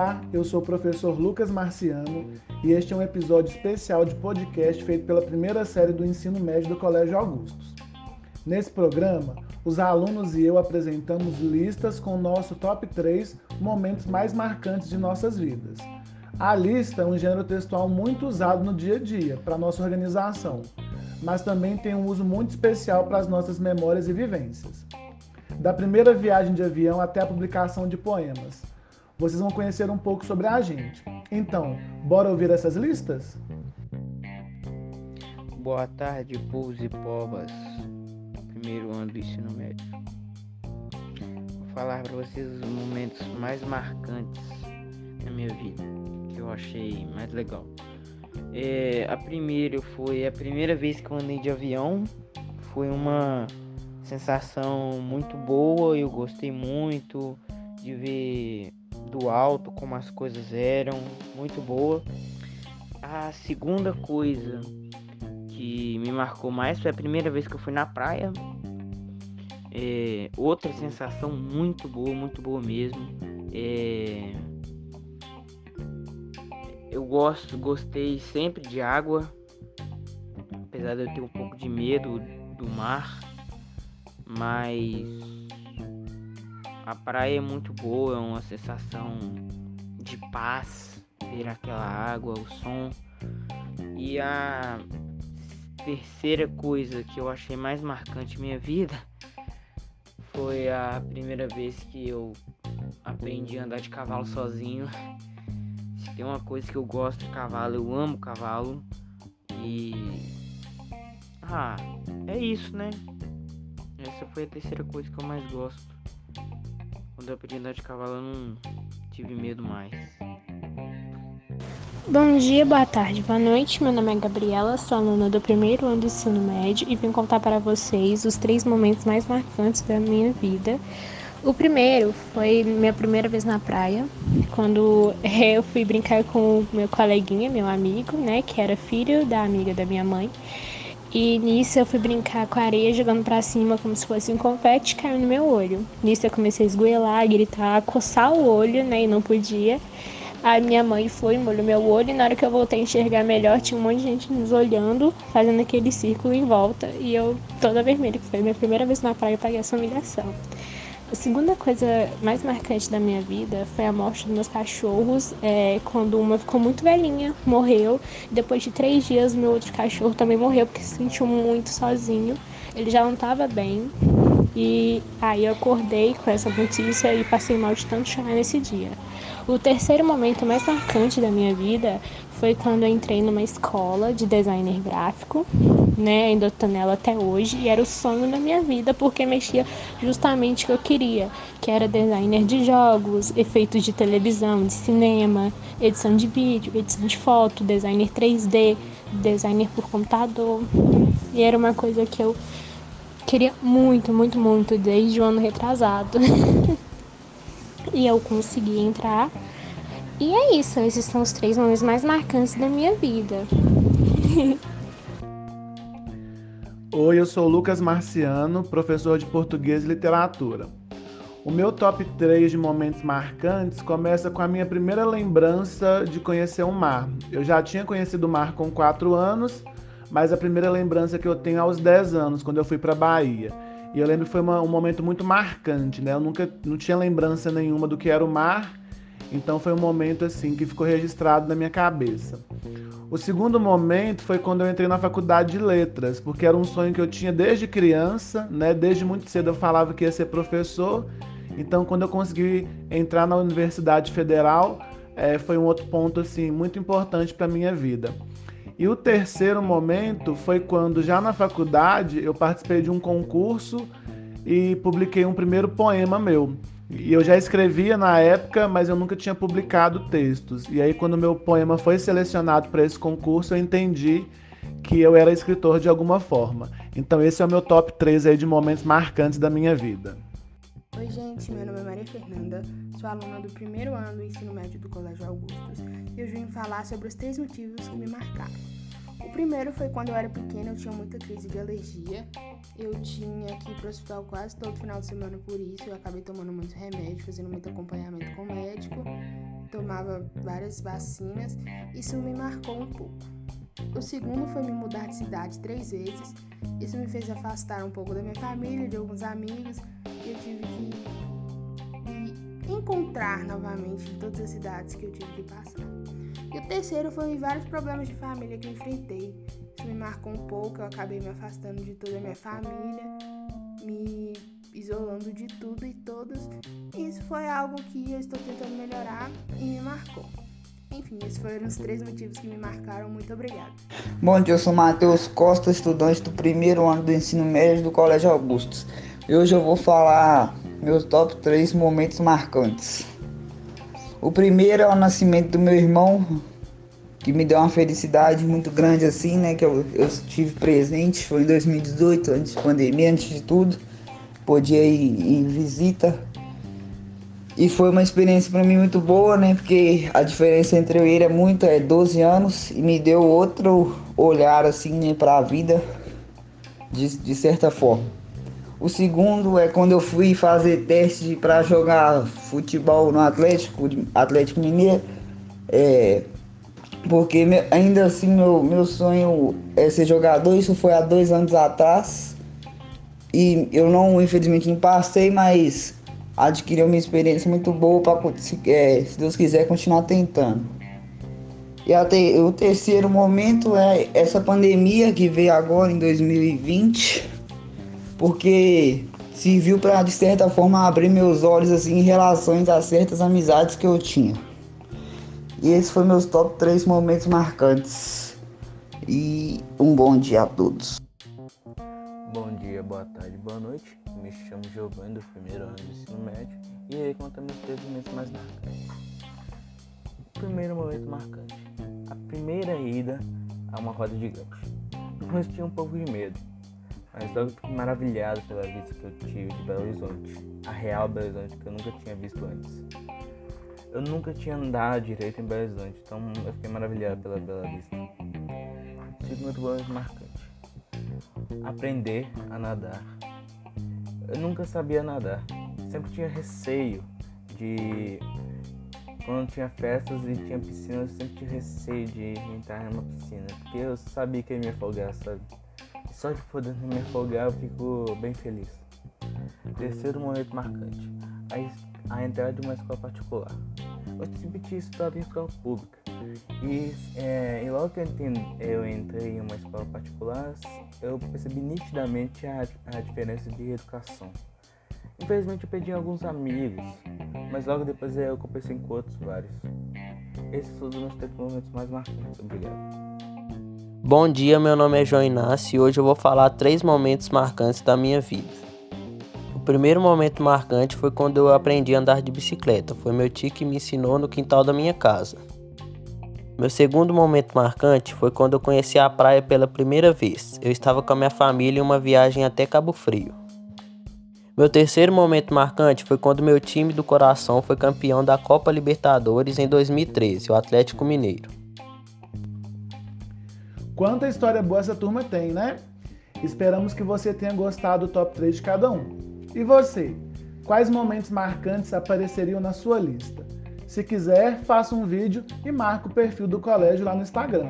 Olá, eu sou o professor Lucas Marciano e este é um episódio especial de podcast feito pela primeira série do ensino médio do Colégio Augustos. Nesse programa, os alunos e eu apresentamos listas com o nosso top 3 momentos mais marcantes de nossas vidas. A lista é um gênero textual muito usado no dia a dia para nossa organização, mas também tem um uso muito especial para as nossas memórias e vivências. Da primeira viagem de avião até a publicação de poemas, vocês vão conhecer um pouco sobre a gente. Então, bora ouvir essas listas? Boa tarde, povos e povas. Primeiro ano do ensino médio. Vou falar para vocês os momentos mais marcantes da minha vida, que eu achei mais legal. É, a primeira foi a primeira vez que eu andei de avião. Foi uma sensação muito boa, eu gostei muito de ver do alto, como as coisas eram, muito boa. A segunda coisa que me marcou mais foi a primeira vez que eu fui na praia. É, outra sensação muito boa, muito boa mesmo. É, eu gosto, gostei sempre de água, apesar de eu ter um pouco de medo do mar, mas a praia é muito boa, é uma sensação de paz ver aquela água, o som. E a terceira coisa que eu achei mais marcante em minha vida foi a primeira vez que eu aprendi a andar de cavalo sozinho. Se tem uma coisa que eu gosto de cavalo, eu amo cavalo. E. Ah, é isso, né? Essa foi a terceira coisa que eu mais gosto. Quando eu aprendi a andar de cavalo, eu não tive medo mais. Bom dia, boa tarde, boa noite. Meu nome é Gabriela, sou aluna do primeiro ano do ensino médio e vim contar para vocês os três momentos mais marcantes da minha vida. O primeiro foi minha primeira vez na praia, quando eu fui brincar com meu coleguinha, meu amigo, né, que era filho da amiga da minha mãe. E nisso eu fui brincar com a areia jogando para cima como se fosse um confete caiu no meu olho. Nisso eu comecei a esgoelar, gritar, coçar o olho, né? E não podia. A minha mãe foi, molhou meu olho e na hora que eu voltei a enxergar melhor, tinha um monte de gente nos olhando, fazendo aquele círculo em volta. E eu toda vermelha, que foi a minha primeira vez na praia, eu paguei essa humilhação. A segunda coisa mais marcante da minha vida foi a morte dos meus cachorros, é, quando uma ficou muito velhinha, morreu. Depois de três dias, meu outro cachorro também morreu porque se sentiu muito sozinho. Ele já não estava bem. E aí eu acordei com essa notícia e passei mal de tanto chorar nesse dia. O terceiro momento mais marcante da minha vida foi quando eu entrei numa escola de designer gráfico, né? Ainda estou nela até hoje e era o sonho da minha vida porque mexia justamente o que eu queria, que era designer de jogos, efeitos de televisão, de cinema, edição de vídeo, edição de foto, designer 3D, designer por computador. E era uma coisa que eu queria muito, muito, muito desde o ano retrasado. e eu consegui entrar e é isso, esses são os três momentos mais marcantes da minha vida. Oi, eu sou Lucas Marciano, professor de português e literatura. O meu top 3 de momentos marcantes começa com a minha primeira lembrança de conhecer o mar. Eu já tinha conhecido o mar com 4 anos, mas a primeira lembrança que eu tenho é aos 10 anos, quando eu fui para Bahia. E eu lembro que foi uma, um momento muito marcante, né? Eu nunca não tinha lembrança nenhuma do que era o mar então foi um momento assim que ficou registrado na minha cabeça. O segundo momento foi quando eu entrei na faculdade de letras, porque era um sonho que eu tinha desde criança, né? Desde muito cedo eu falava que ia ser professor. Então quando eu consegui entrar na Universidade Federal, é, foi um outro ponto assim muito importante para minha vida. E o terceiro momento foi quando já na faculdade eu participei de um concurso e publiquei um primeiro poema meu. E eu já escrevia na época, mas eu nunca tinha publicado textos. E aí, quando meu poema foi selecionado para esse concurso, eu entendi que eu era escritor de alguma forma. Então, esse é o meu top 3 aí de momentos marcantes da minha vida. Oi, gente, meu nome é Maria Fernanda, sou aluna do primeiro ano do ensino médio do Colégio Augustus e hoje vim falar sobre os três motivos que me marcaram. O primeiro foi quando eu era pequena, eu tinha muita crise de alergia. Eu tinha que ir para o hospital quase todo final de semana por isso. Eu acabei tomando muito remédio, fazendo muito acompanhamento com o médico, tomava várias vacinas. Isso me marcou um pouco. O segundo foi me mudar de cidade três vezes. Isso me fez afastar um pouco da minha família, de alguns amigos. Eu tive que encontrar novamente em todas as cidades que eu tive que passar. E o terceiro foi vários problemas de família que eu enfrentei. Isso me marcou um pouco, eu acabei me afastando de toda a minha família, me isolando de tudo e todos. E isso foi algo que eu estou tentando melhorar e me marcou. Enfim, esses foram os três motivos que me marcaram. Muito obrigada. Bom dia, eu sou Matheus Costa, estudante do primeiro ano do ensino médio do Colégio Augustos. E hoje eu vou falar meus top 3 momentos marcantes. O primeiro é o nascimento do meu irmão, que me deu uma felicidade muito grande assim, né? Que eu, eu tive presente, foi em 2018, antes de pandemia, antes de tudo. Podia ir em visita. E foi uma experiência para mim muito boa, né? Porque a diferença entre eu e ele é muito, é 12 anos, e me deu outro olhar assim, né, para a vida, de, de certa forma. O segundo é quando eu fui fazer teste para jogar futebol no Atlético, Atlético Mineiro. É, porque ainda assim meu, meu sonho é ser jogador, isso foi há dois anos atrás. E eu não, infelizmente, não passei, mas adquiri uma experiência muito boa para, se, é, se Deus quiser, continuar tentando. E até, o terceiro momento é essa pandemia que veio agora em 2020 porque serviu para de certa forma abrir meus olhos assim em relação a certas amizades que eu tinha. E esses foram meus top 3 momentos marcantes. E um bom dia a todos. Bom dia, boa tarde, boa noite. Me chamo Giovanni do primeiro ano do ensino médio e aí conta meus três momentos mais marcantes. Primeiro momento marcante. A primeira ida a uma roda gigante. Eu tinha um pouco de medo mas logo fiquei maravilhado pela vista que eu tive de Belo Horizonte, a real Belo Horizonte que eu nunca tinha visto antes. Eu nunca tinha andado direito em Belo Horizonte, então eu fiquei maravilhado pela bela vista. Segundo momento marcante. Aprender a nadar. Eu nunca sabia nadar. Sempre tinha receio de quando tinha festas e tinha piscina, eu sempre tinha receio de entrar numa piscina, porque eu sabia que ia me afogar, sabe? Só de poder me afogar eu fico bem feliz. Terceiro momento marcante. A, a entrada de uma escola particular. Eu sempre tinha estudado em escola pública. E, é, e logo que eu, eu entrei em uma escola particular, eu percebi nitidamente a, a diferença de educação. Infelizmente eu perdi alguns amigos, mas logo depois eu comecei com outros vários. Esses foram os meus três momentos mais marcantes. Obrigado. Bom dia, meu nome é João Inácio e hoje eu vou falar três momentos marcantes da minha vida. O primeiro momento marcante foi quando eu aprendi a andar de bicicleta. Foi meu tio que me ensinou no quintal da minha casa. Meu segundo momento marcante foi quando eu conheci a praia pela primeira vez. Eu estava com a minha família em uma viagem até Cabo Frio. Meu terceiro momento marcante foi quando meu time do coração foi campeão da Copa Libertadores em 2013, o Atlético Mineiro. Quanta história boa essa turma tem, né? Esperamos que você tenha gostado do top 3 de cada um. E você? Quais momentos marcantes apareceriam na sua lista? Se quiser, faça um vídeo e marque o perfil do colégio lá no Instagram.